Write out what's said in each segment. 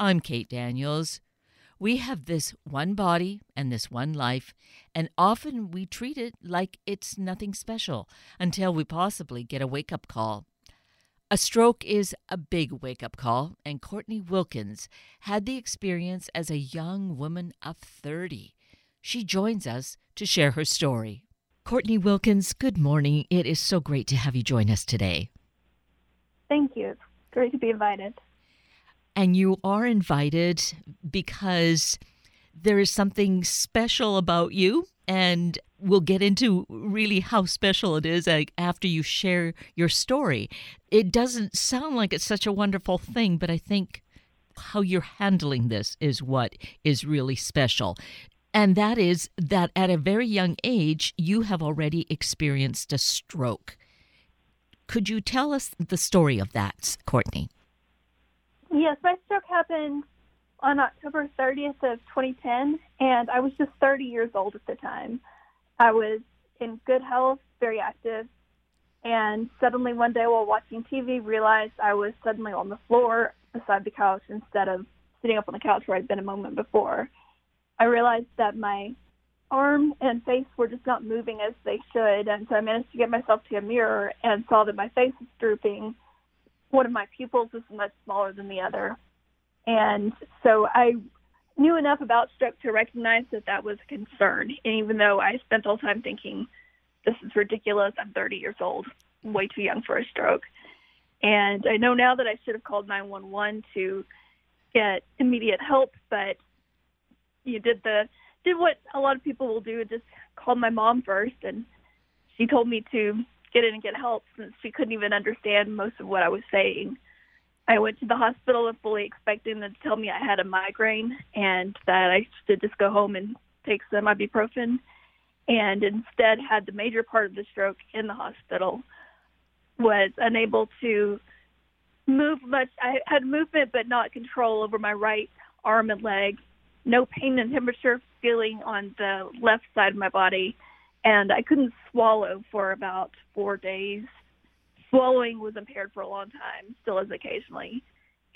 I'm Kate Daniels. We have this one body and this one life, and often we treat it like it's nothing special until we possibly get a wake up call. A stroke is a big wake up call, and Courtney Wilkins had the experience as a young woman of 30. She joins us to share her story. Courtney Wilkins, good morning. It is so great to have you join us today. Thank you. It's great to be invited. And you are invited because there is something special about you. And we'll get into really how special it is like, after you share your story. It doesn't sound like it's such a wonderful thing, but I think how you're handling this is what is really special and that is that at a very young age, you have already experienced a stroke. Could you tell us the story of that, Courtney? Yes, my stroke happened on October 30th of 2010, and I was just 30 years old at the time. I was in good health, very active, and suddenly one day while watching TV, realized I was suddenly on the floor beside the couch instead of sitting up on the couch where I'd been a moment before. I realized that my arm and face were just not moving as they should. And so I managed to get myself to a mirror and saw that my face was drooping. One of my pupils was much smaller than the other. And so I knew enough about stroke to recognize that that was a concern. And even though I spent all time thinking, this is ridiculous, I'm 30 years old, way too young for a stroke. And I know now that I should have called 911 to get immediate help, but you did the did what a lot of people will do just called my mom first and she told me to get in and get help since she couldn't even understand most of what I was saying. I went to the hospital fully expecting them to tell me I had a migraine and that I should just go home and take some ibuprofen and instead had the major part of the stroke in the hospital. Was unable to move much I had movement but not control over my right arm and leg. No pain and temperature feeling on the left side of my body, and I couldn't swallow for about four days. Swallowing was impaired for a long time, still is occasionally.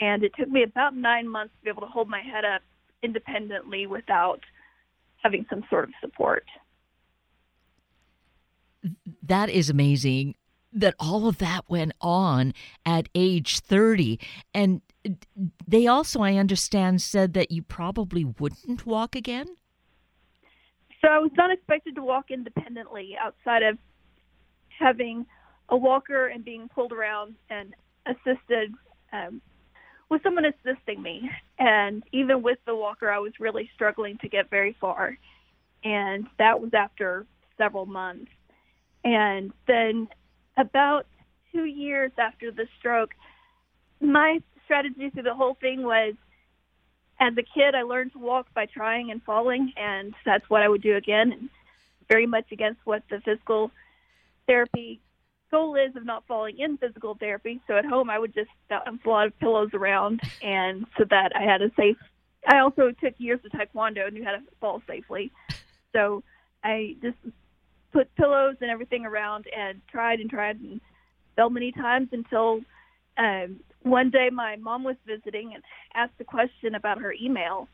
And it took me about nine months to be able to hold my head up independently without having some sort of support. That is amazing that all of that went on at age 30. And they also, I understand, said that you probably wouldn't walk again. So I was not expected to walk independently outside of having a walker and being pulled around and assisted um, with someone assisting me. And even with the walker, I was really struggling to get very far. And that was after several months. And then about two years after the stroke, my strategy through the whole thing was as a kid, I learned to walk by trying and falling, and that's what I would do again. And very much against what the physical therapy goal is of not falling in physical therapy. So at home, I would just dump a lot of pillows around, and so that I had a safe. I also took years of taekwondo and knew how to fall safely. So I just put pillows and everything around and tried and tried and fell many times until um, one day my mom was visiting and asked a question about her email,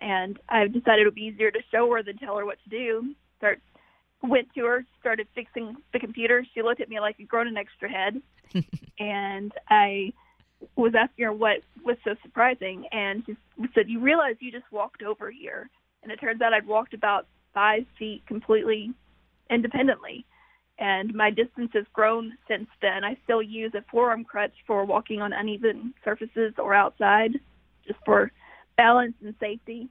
and I decided it would be easier to show her than tell her what to do. Start went to her, started fixing the computer. She looked at me like I'd grown an extra head, and I was asking her what was so surprising, and she said, "You realize you just walked over here." And it turns out I'd walked about five feet completely independently and my distance has grown since then. I still use a forearm crutch for walking on uneven surfaces or outside, just for balance and safety,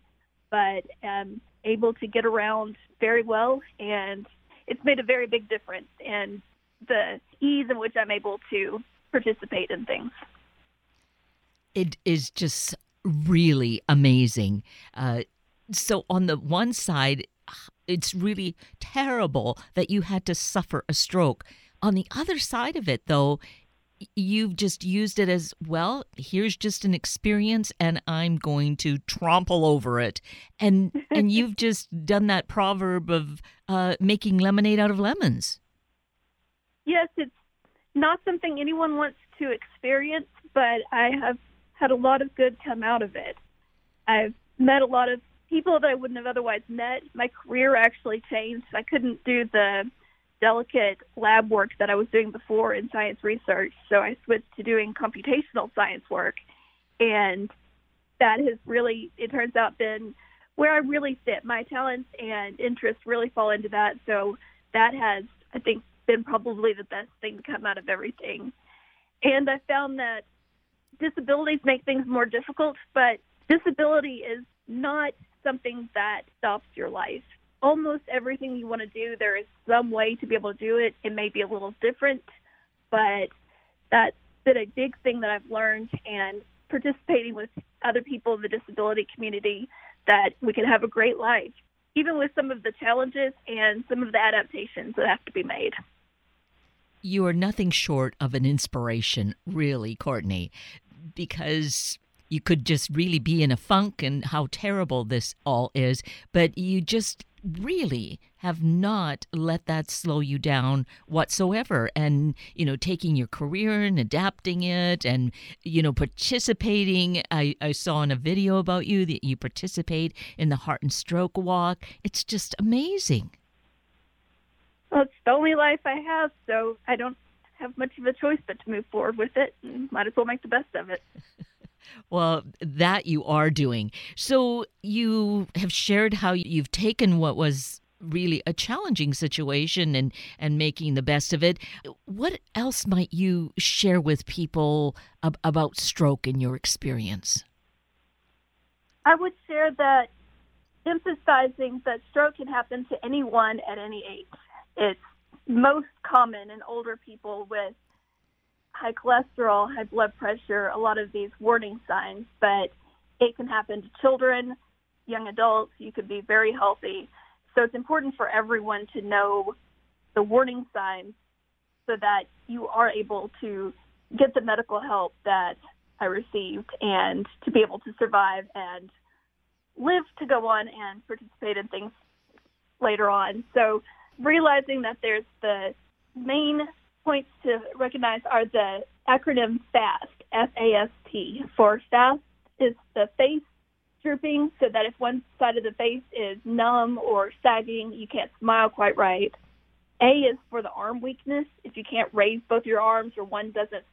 but am able to get around very well, and it's made a very big difference in the ease in which I'm able to participate in things. It is just really amazing. Uh, so, on the one side, it's really terrible that you had to suffer a stroke. On the other side of it, though, you've just used it as well here's just an experience and i'm going to trample over it and and you've just done that proverb of uh, making lemonade out of lemons yes it's not something anyone wants to experience but i have had a lot of good come out of it. I've met a lot of people that I wouldn't have otherwise met. My career actually changed. I couldn't do the delicate lab work that I was doing before in science research, so I switched to doing computational science work. And that has really, it turns out, been where I really fit. My talents and interests really fall into that. So that has, I think, been probably the best thing to come out of everything. And I found that disabilities make things more difficult, but disability is not something that stops your life. Almost everything you want to do, there is some way to be able to do it. It may be a little different, but that's been a big thing that I've learned and participating with other people in the disability community that we can have a great life, even with some of the challenges and some of the adaptations that have to be made. You are nothing short of an inspiration, really, Courtney, because you could just really be in a funk and how terrible this all is, but you just really have not let that slow you down whatsoever. And you know taking your career and adapting it and you know participating. I, I saw in a video about you that you participate in the heart and stroke walk. It's just amazing. Well it's the only life i have so i don't have much of a choice but to move forward with it and might as well make the best of it Well, that you are doing. So you have shared how you've taken what was really a challenging situation and and making the best of it. What else might you share with people ab- about stroke in your experience? I would share that emphasizing that stroke can happen to anyone at any age. It's most common in older people with high cholesterol, high blood pressure, a lot of these warning signs, but it can happen to children, young adults. You could be very healthy. So it's important for everyone to know the warning signs so that you are able to get the medical help that I received and to be able to survive and live to go on and participate in things later on. So realizing that there's the main points to recognize are the acronym FAST, F-A-S-T. For FAST is the face drooping, so that if one side of the face is numb or sagging, you can't smile quite right. A is for the arm weakness, if you can't raise both your arms or one doesn't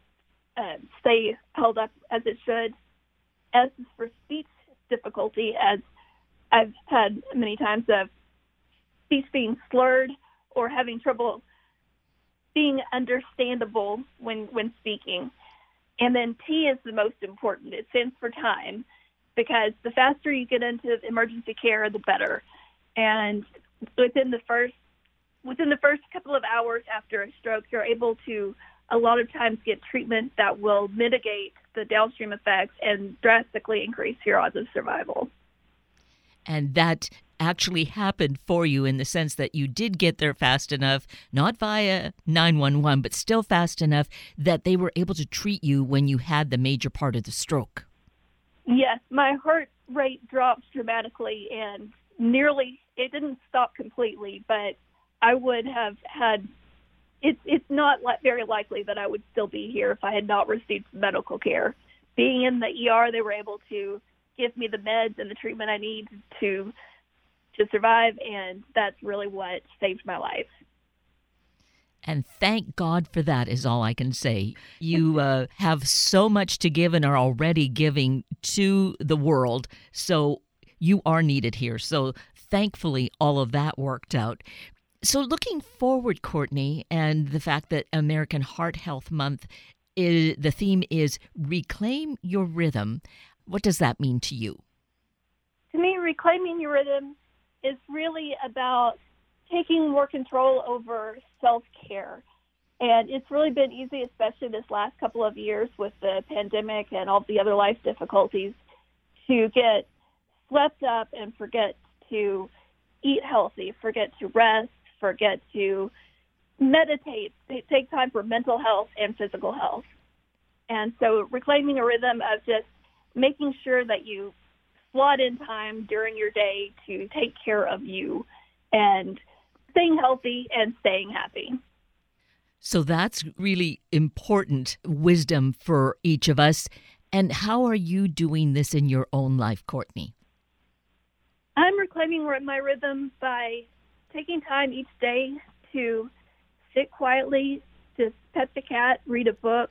uh, stay held up as it should. S is for speech difficulty, as I've had many times of speech being slurred or having trouble being understandable when when speaking. And then T is the most important. It stands for time because the faster you get into emergency care, the better. And within the first within the first couple of hours after a stroke, you're able to a lot of times get treatment that will mitigate the downstream effects and drastically increase your odds of survival. And that actually happened for you in the sense that you did get there fast enough, not via 911, but still fast enough that they were able to treat you when you had the major part of the stroke. Yes, my heart rate drops dramatically and nearly, it didn't stop completely, but I would have had. It's it's not very likely that I would still be here if I had not received medical care. Being in the ER, they were able to give me the meds and the treatment I need to to survive, and that's really what saved my life. And thank God for that, is all I can say. You uh, have so much to give and are already giving to the world. So you are needed here. So thankfully, all of that worked out. So, looking forward, Courtney, and the fact that American Heart Health Month, is, the theme is Reclaim Your Rhythm. What does that mean to you? To me, reclaiming your rhythm is really about taking more control over self care. And it's really been easy, especially this last couple of years with the pandemic and all the other life difficulties, to get swept up and forget to eat healthy, forget to rest, forget to meditate, take time for mental health and physical health. And so reclaiming a rhythm of just making sure that you slot in time during your day to take care of you and staying healthy and staying happy. So that's really important wisdom for each of us. And how are you doing this in your own life, Courtney? I'm reclaiming my rhythm by taking time each day to sit quietly, to pet the cat, read a book,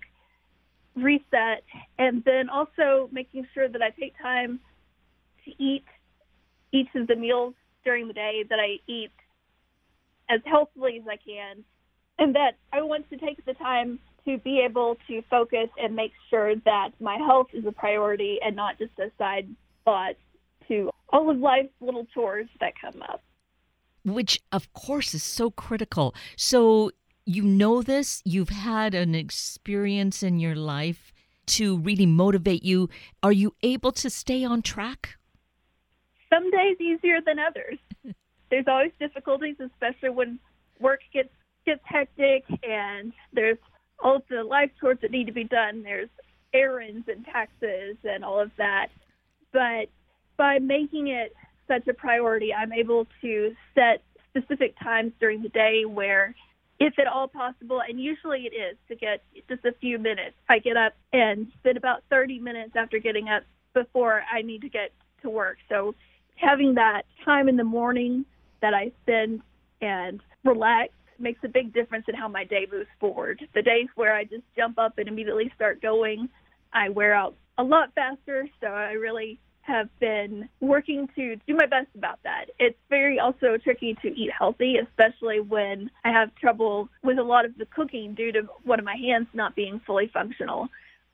reset, and then also making sure that I take time to eat each of the meals during the day that I eat as healthily as I can, and that I want to take the time to be able to focus and make sure that my health is a priority and not just a side thought to all of life's little chores that come up. Which, of course, is so critical. So, you know this, you've had an experience in your life to really motivate you. Are you able to stay on track? Some days easier than others. there's always difficulties, especially when work gets gets hectic and there's all the life chores that need to be done. There's errands and taxes and all of that. But by making it such a priority, I'm able to set specific times during the day where, if at all possible, and usually it is to get just a few minutes, I get up and spend about 30 minutes after getting up before I need to get to work. So having that time in the morning that I spend and relax makes a big difference in how my day moves forward. The days where I just jump up and immediately start going, I wear out a lot faster. So I really have been working to do my best about that. It's very also tricky to eat healthy, especially when I have trouble with a lot of the cooking due to one of my hands not being fully functional.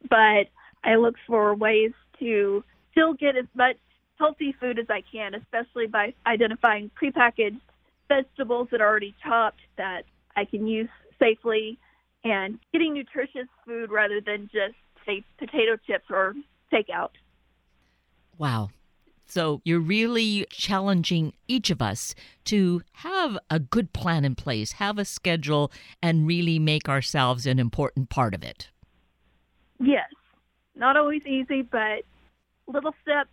But I look for ways to still get as much healthy food as I can, especially by identifying prepackaged vegetables that are already chopped that I can use safely and getting nutritious food rather than just, say, potato chips or takeout. Wow. So you're really challenging each of us to have a good plan in place, have a schedule, and really make ourselves an important part of it. Yes. Not always easy, but little steps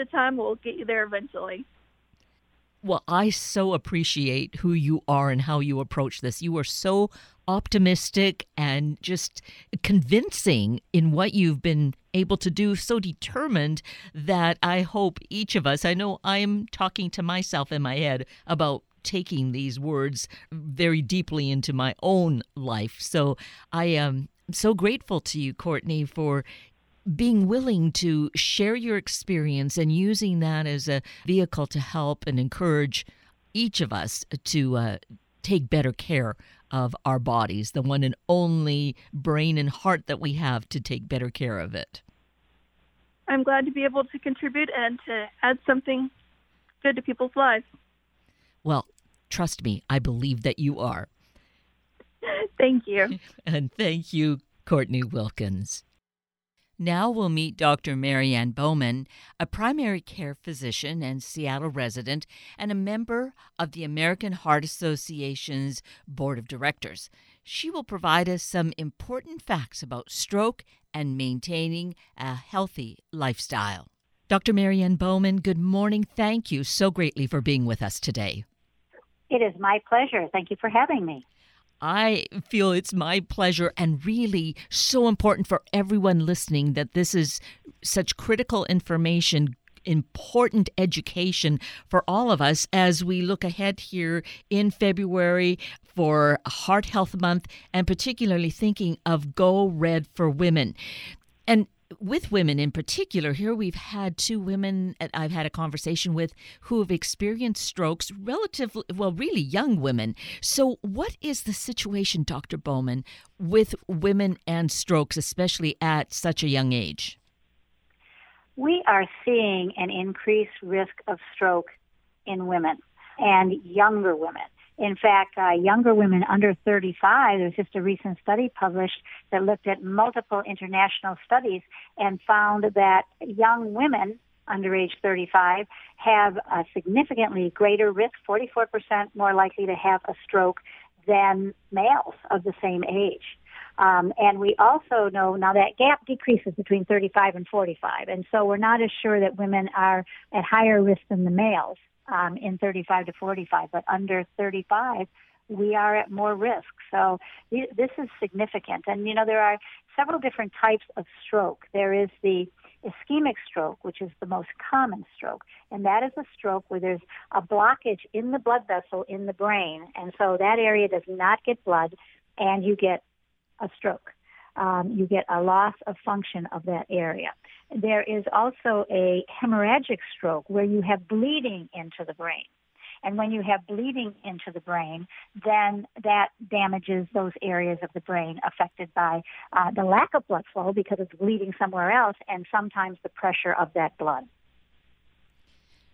a time will get you there eventually. Well, I so appreciate who you are and how you approach this. You are so optimistic and just convincing in what you've been able to do, so determined that I hope each of us, I know I'm talking to myself in my head about taking these words very deeply into my own life. So I am so grateful to you, Courtney, for being willing to share your experience and using that as a vehicle to help and encourage each of us to uh, take better care of our bodies, the one and only brain and heart that we have to take better care of it. I'm glad to be able to contribute and to add something good to people's lives. Well, trust me, I believe that you are. thank you. and thank you, Courtney Wilkins. Now we'll meet Dr. Mary Ann Bauman, a primary care physician and Seattle resident, and a member of the American Heart Association's Board of Directors. She will provide us some important facts about stroke and maintaining a healthy lifestyle. Dr. Mary Ann Bauman, good morning. Thank you so greatly for being with us today. It is my pleasure. Thank you for having me. I feel it's my pleasure and really so important for everyone listening that this is such critical information important education for all of us as we look ahead here in February for Heart Health Month and particularly thinking of Go Red for Women. And with women in particular, here we've had two women I've had a conversation with who have experienced strokes, relatively, well, really young women. So, what is the situation, Dr. Bauman, with women and strokes, especially at such a young age? We are seeing an increased risk of stroke in women and younger women. In fact, uh, younger women under 35, there's just a recent study published that looked at multiple international studies and found that young women under age 35 have a significantly greater risk, 44% more likely to have a stroke than males of the same age. Um, and we also know now that gap decreases between 35 and 45. And so we're not as sure that women are at higher risk than the males um, in 35 to 45, but under 35, we are at more risk. So this is significant. And, you know, there are several different types of stroke. There is the ischemic stroke, which is the most common stroke. And that is a stroke where there's a blockage in the blood vessel in the brain. And so that area does not get blood and you get a stroke. Um, you get a loss of function of that area. There is also a hemorrhagic stroke where you have bleeding into the brain. And when you have bleeding into the brain, then that damages those areas of the brain affected by uh, the lack of blood flow because it's bleeding somewhere else and sometimes the pressure of that blood.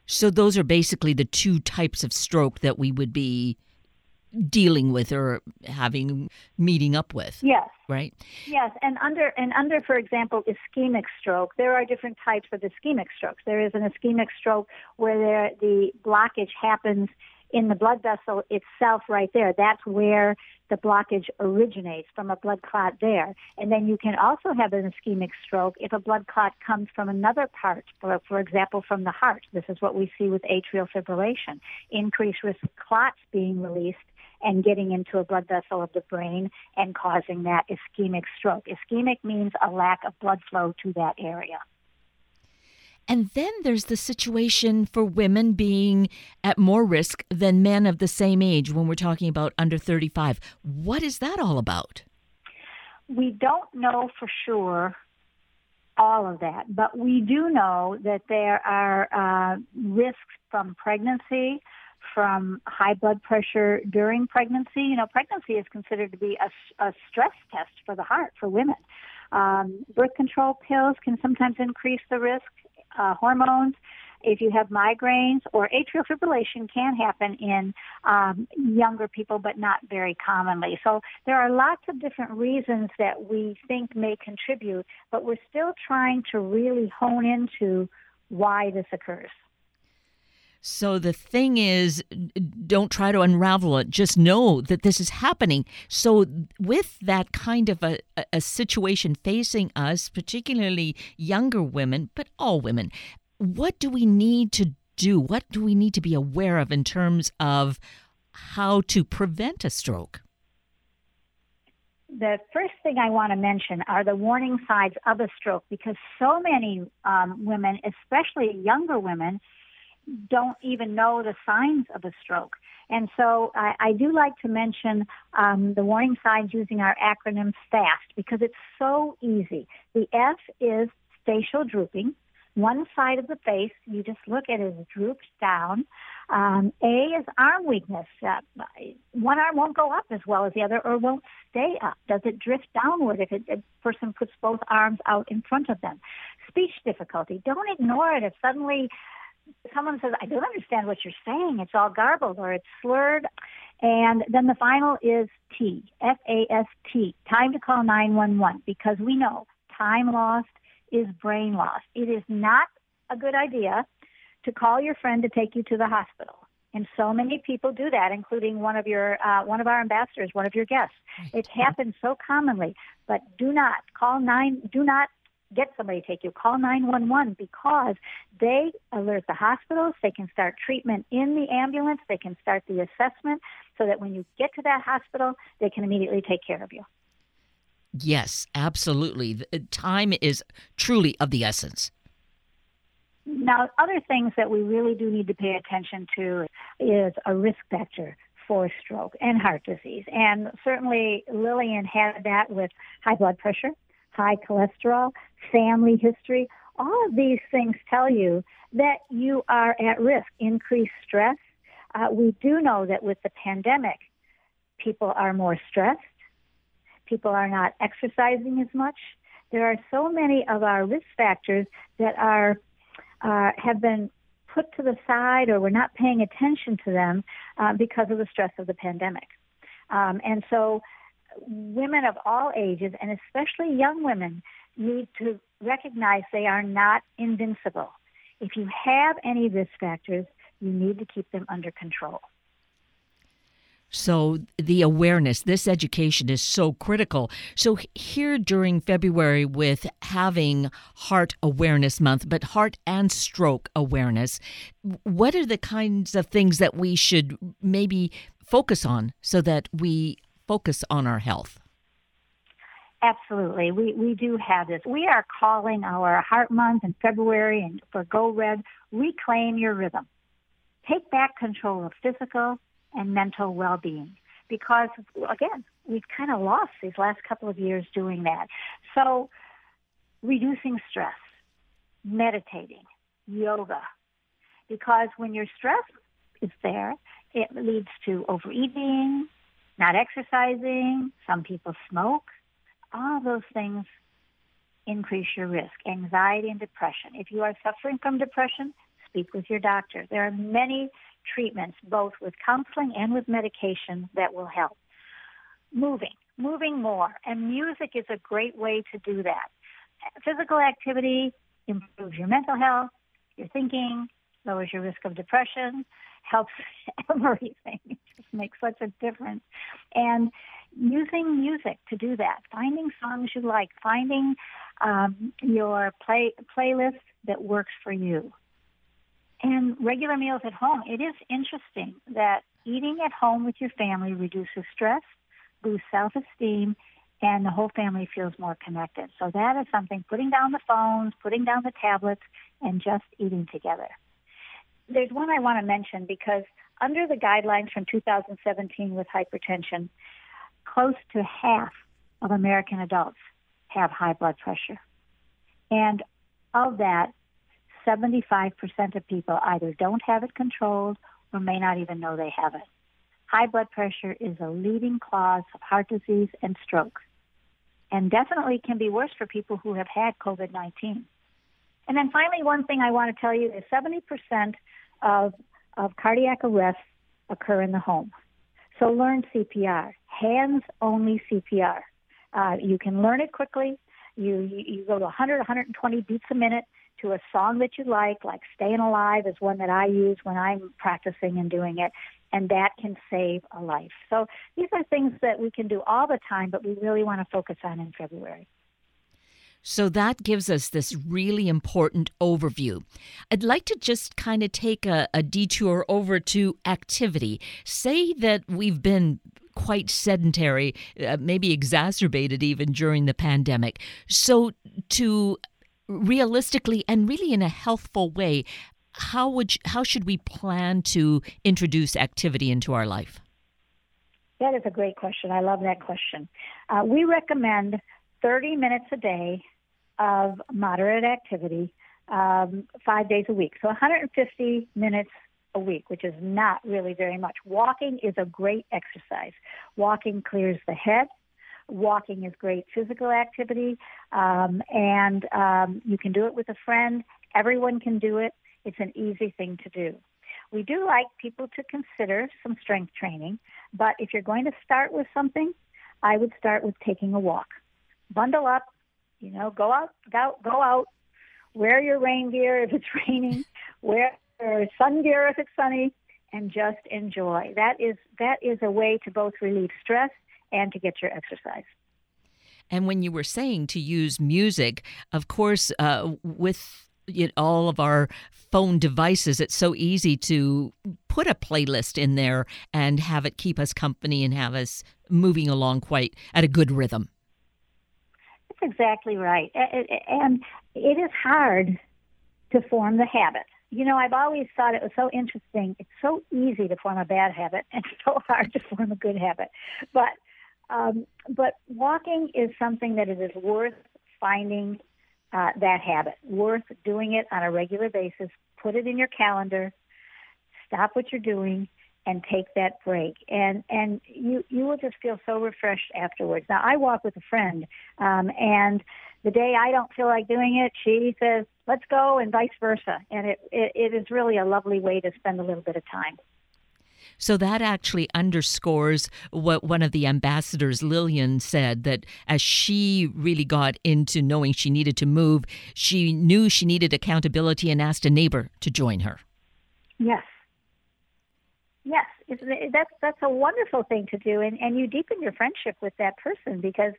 So, those are basically the two types of stroke that we would be dealing with or having meeting up with. Yes. Right? Yes, and under and under for example ischemic stroke, there are different types of ischemic strokes. There is an ischemic stroke where there, the blockage happens in the blood vessel itself right there. That's where the blockage originates from a blood clot there. And then you can also have an ischemic stroke if a blood clot comes from another part, for, for example, from the heart. This is what we see with atrial fibrillation. Increased risk of clots being released and getting into a blood vessel of the brain and causing that ischemic stroke. Ischemic means a lack of blood flow to that area. And then there's the situation for women being at more risk than men of the same age when we're talking about under 35. What is that all about? We don't know for sure all of that, but we do know that there are uh, risks from pregnancy, from high blood pressure during pregnancy. You know, pregnancy is considered to be a, a stress test for the heart for women. Um, birth control pills can sometimes increase the risk. Uh, hormones, if you have migraines or atrial fibrillation can happen in um, younger people, but not very commonly. So there are lots of different reasons that we think may contribute, but we're still trying to really hone into why this occurs. So the thing is, don't try to unravel it. Just know that this is happening. So, with that kind of a, a situation facing us, particularly younger women, but all women, what do we need to do? What do we need to be aware of in terms of how to prevent a stroke? the first thing I want to mention are the warning signs of a stroke because so many um, women, especially younger women, don't even know the signs of a stroke. And so I, I do like to mention um, the warning signs using our acronym FAST because it's so easy. The F is facial drooping. One side of the face, you just look at it, is drooped down. Um, a is arm weakness. Uh, one arm won't go up as well as the other or won't stay up. Does it drift downward if it, a person puts both arms out in front of them? Speech difficulty. Don't ignore it if suddenly someone says, I don't understand what you're saying. It's all garbled or it's slurred. And then the final is T, F-A-S-T, time to call 911 because we know time lost is brain lost. It is not a good idea to call your friend to take you to the hospital. And so many people do that, including one of your uh, one of our ambassadors, one of your guests. It happens so commonly. But do not call nine. Do not get somebody to take you. Call 911 because they alert the hospitals. They can start treatment in the ambulance. They can start the assessment so that when you get to that hospital, they can immediately take care of you. Yes, absolutely. Uh, time is truly of the essence. Now, other things that we really do need to pay attention to is a risk factor for stroke and heart disease. And certainly Lillian had that with high blood pressure, high cholesterol, family history. All of these things tell you that you are at risk, increased stress. Uh, we do know that with the pandemic, people are more stressed. People are not exercising as much. There are so many of our risk factors that are uh, have been put to the side, or we're not paying attention to them uh, because of the stress of the pandemic. Um, and so women of all ages, and especially young women, need to recognize they are not invincible. If you have any risk factors, you need to keep them under control. So, the awareness, this education is so critical. So, here during February, with having Heart Awareness Month, but heart and stroke awareness, what are the kinds of things that we should maybe focus on so that we focus on our health? Absolutely. We, we do have this. We are calling our Heart Month in February and for Go Red, reclaim your rhythm. Take back control of physical and mental well-being because, again, we've kind of lost these last couple of years doing that. So reducing stress, meditating, yoga, because when your stress is there, it leads to overeating, not exercising, some people smoke, all those things increase your risk. Anxiety and depression. If you are suffering from depression, speak with your doctor. There are many treatments, both with counseling and with medication, that will help. Moving, moving more. And music is a great way to do that. Physical activity improves your mental health, your thinking, lowers your risk of depression, helps everything. It just makes such a difference. And using music to do that, finding songs you like, finding um, your play playlist that works for you. And regular meals at home. It is interesting that eating at home with your family reduces stress, boosts self-esteem, and the whole family feels more connected. So that is something, putting down the phones, putting down the tablets, and just eating together. There's one I want to mention because under the guidelines from 2017 with hypertension, close to half of American adults have high blood pressure. And of that, 75% of people either don't have it controlled or may not even know they have it. High blood pressure is a leading cause of heart disease and stroke, and definitely can be worse for people who have had COVID 19. And then finally, one thing I want to tell you is 70% of, of cardiac arrests occur in the home. So learn CPR, hands only CPR. Uh, you can learn it quickly. You, you, you go to 100, 120 beats a minute to a song that you like, like Staying Alive is one that I use when I'm practicing and doing it, and that can save a life. So these are things that we can do all the time, but we really want to focus on in February. So that gives us this really important overview. I'd like to just kind of take a, a, detour over to activity. Say that we've been quite sedentary, uh, maybe exacerbated even during the pandemic. So, to realistically and really in a healthful way, how would you, how should we plan to introduce activity into our life? That is a great question. I love that question. Uh, we recommend 30 minutes a day of moderate activity um, five days a week. So 150 minutes a week, which is not really very much. Walking is a great exercise. Walking clears the head. Walking is great physical activity, um, and um, you can do it with a friend. Everyone can do it. It's an easy thing to do. We do like people to consider some strength training, but if you're going to start with something, I would start with taking a walk. Bundle up, you know, go out, go, go out, wear your rain gear if it's raining, wear your sun gear if it's sunny, and just enjoy. That is that is a way to both relieve stress and to get your exercise. And when you were saying to use music, of course, uh, with all of our phone devices, it's so easy to put a playlist in there and have it keep us company and have us moving along quite at a good rhythm exactly right. And it is hard to form the habit. You know, I've always thought it was so interesting. It's so easy to form a bad habit and so hard to form a good habit. But um, but walking is something that it is worth finding uh, that habit, worth doing it on a regular basis. Put it in your calendar. Stop what you're doing and take that break. And and you you will just feel so refreshed afterwards. Now i walk with a friend um and the day i don't feel like doing it she says let's go and vice versa. And it it, it is really a lovely way to spend a little bit of time. So that actually underscores what one of the ambassadors, Lillian, said that as she really got into knowing she needed to move, she knew she needed accountability and asked a neighbor to join her. Yes, Yes, that's that's a wonderful thing to do, and and you deepen your friendship with that person because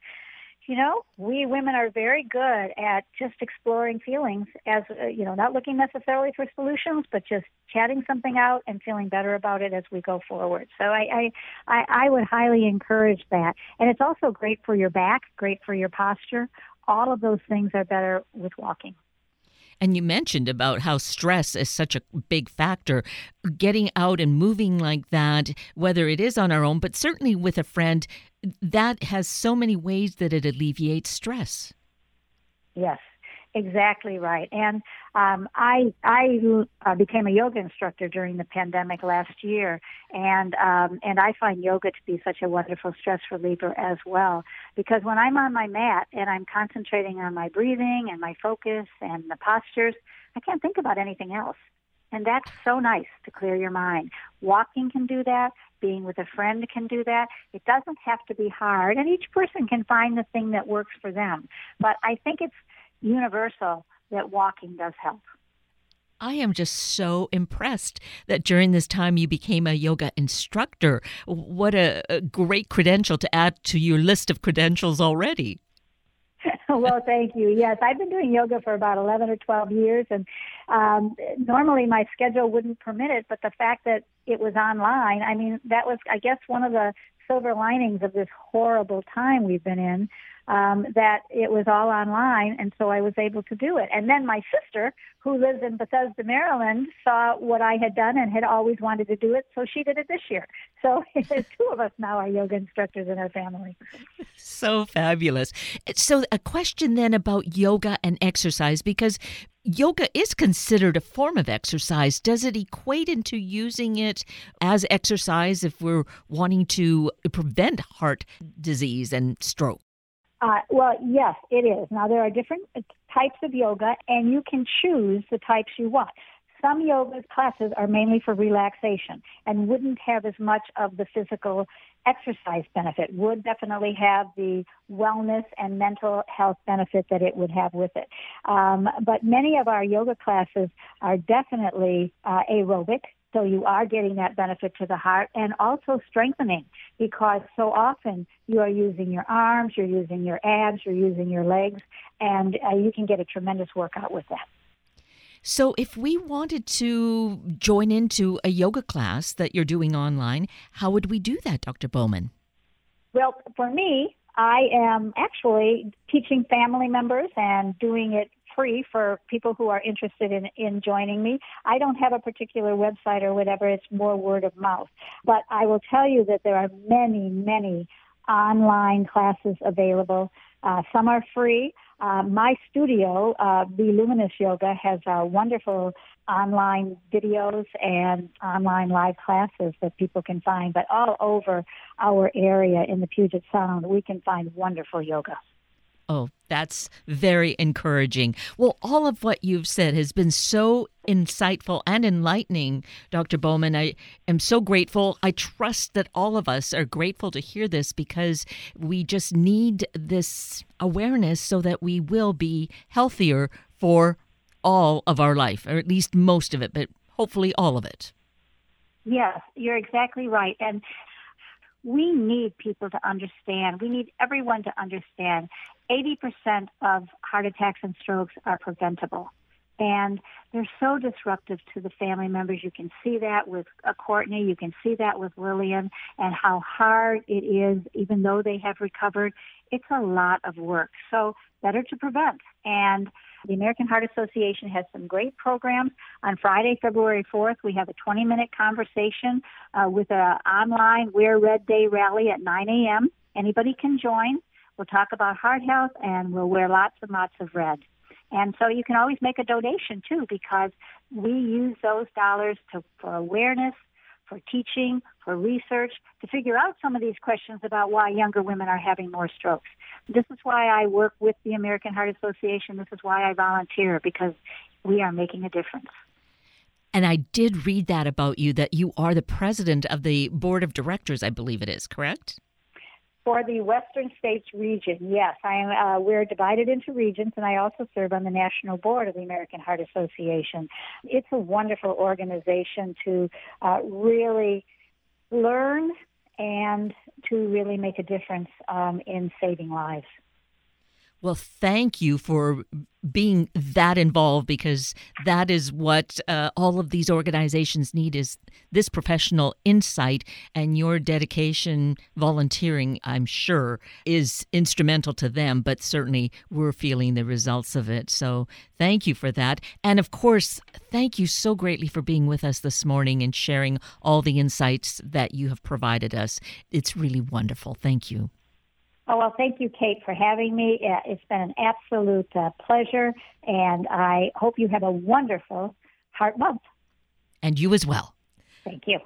you know, we women are very good at just exploring feelings as, uh, you know, not looking necessarily for solutions, but just chatting something out and feeling better about it as we go forward. So I, I, I would highly encourage that. And it's also great for your back, great for your posture. All of those things are better with walking. And you mentioned about how stress is such a big factor. Getting out and moving like that, whether it is on our own, but certainly with a friend, that has so many ways that it alleviates stress. Yes, exactly right. And um, I I uh, became a yoga instructor during the pandemic last year, and um, and I find yoga to be such a wonderful stress reliever as well. Because when I'm on my mat and I'm concentrating on my breathing and my focus and the postures, I can't think about anything else. And that's so nice to clear your mind. Walking can do that. Being with a friend can do that. It doesn't have to be hard, and each person can find the thing that works for them. But I think it's universal that walking does help. I am just so impressed that during this time you became a yoga instructor. What a, a great credential to add to your list of credentials already. well, thank you. Yes, I've been doing yoga for about 11 or 12 years, and um, normally my schedule wouldn't permit it, but the fact that it was online, I mean, that was, I guess, one of the silver linings of this horrible time we've been in um, that it was all online, and so I was able to do it. And then my sister, who lives in Bethesda, Maryland, saw what I had done and had always wanted to do it, so she did it this year. So two of us now are yoga instructors in our family. So fabulous. So, a question then about yoga and exercise, because yoga is considered a form of exercise. Does it equate into using it as exercise if we're wanting to prevent heart disease and stroke? Uh, well, yes, it is. Now, there are different types of yoga, and you can choose the types you want. Some yoga classes are mainly for relaxation and wouldn't have as much of the physical exercise benefit, would definitely have the wellness and mental health benefit that it would have with it. Um, but many of our yoga classes are definitely uh, aerobic so you are getting that benefit to the heart and also strengthening because so often you are using your arms, you're using your abs, you're using your legs, and uh, you can get a tremendous workout with that. So, if we wanted to join into a yoga class that you're doing online, how would we do that, Dr. Bauman? Well, for me, I am actually teaching family members and doing it free for people who are interested in, in joining me. I don't have a particular website or whatever, it's more word of mouth. But I will tell you that there are many, many online classes available. Uh, some are free. Uh, my studio, uh, Be Luminous Yoga, has uh, wonderful online videos and online live classes that people can find. But all over our area in the Puget Sound, we can find wonderful yoga. Oh, that's very encouraging. Well, all of what you've said has been so insightful and enlightening, Dr. Bauman. I am so grateful. I trust that all of us are grateful to hear this because we just need this awareness so that we will be healthier for all of our life, or at least most of it, but hopefully all of it. Yes, you're exactly right. And we need people to understand. We need everyone to understand 80% of heart attacks and strokes are preventable. And they're so disruptive to the family members. You can see that with uh, Courtney. You can see that with Lillian and how hard it is, even though they have recovered. It's a lot of work. So better to prevent. And the American Heart Association has some great programs. On Friday, February 4th, we have a 20 minute conversation uh, with an online Wear Red Day rally at 9 a.m. Anybody can join. We'll talk about heart health and we'll wear lots and lots of red. And so you can always make a donation too because we use those dollars to, for awareness, for teaching, for research, to figure out some of these questions about why younger women are having more strokes. This is why I work with the American Heart Association. This is why I volunteer because we are making a difference. And I did read that about you that you are the president of the board of directors, I believe it is, correct? For the Western States region, yes, I am. Uh, we're divided into regions, and I also serve on the national board of the American Heart Association. It's a wonderful organization to uh, really learn and to really make a difference um, in saving lives. Well, thank you for being that involved because that is what uh, all of these organizations need is this professional insight and your dedication volunteering i'm sure is instrumental to them but certainly we're feeling the results of it. So thank you for that. And of course thank you so greatly for being with us this morning and sharing all the insights that you have provided us. It's really wonderful. Thank you Oh, well, thank you, Kate, for having me. It's been an absolute uh, pleasure, and I hope you have a wonderful Heart Month. And you as well. Thank you.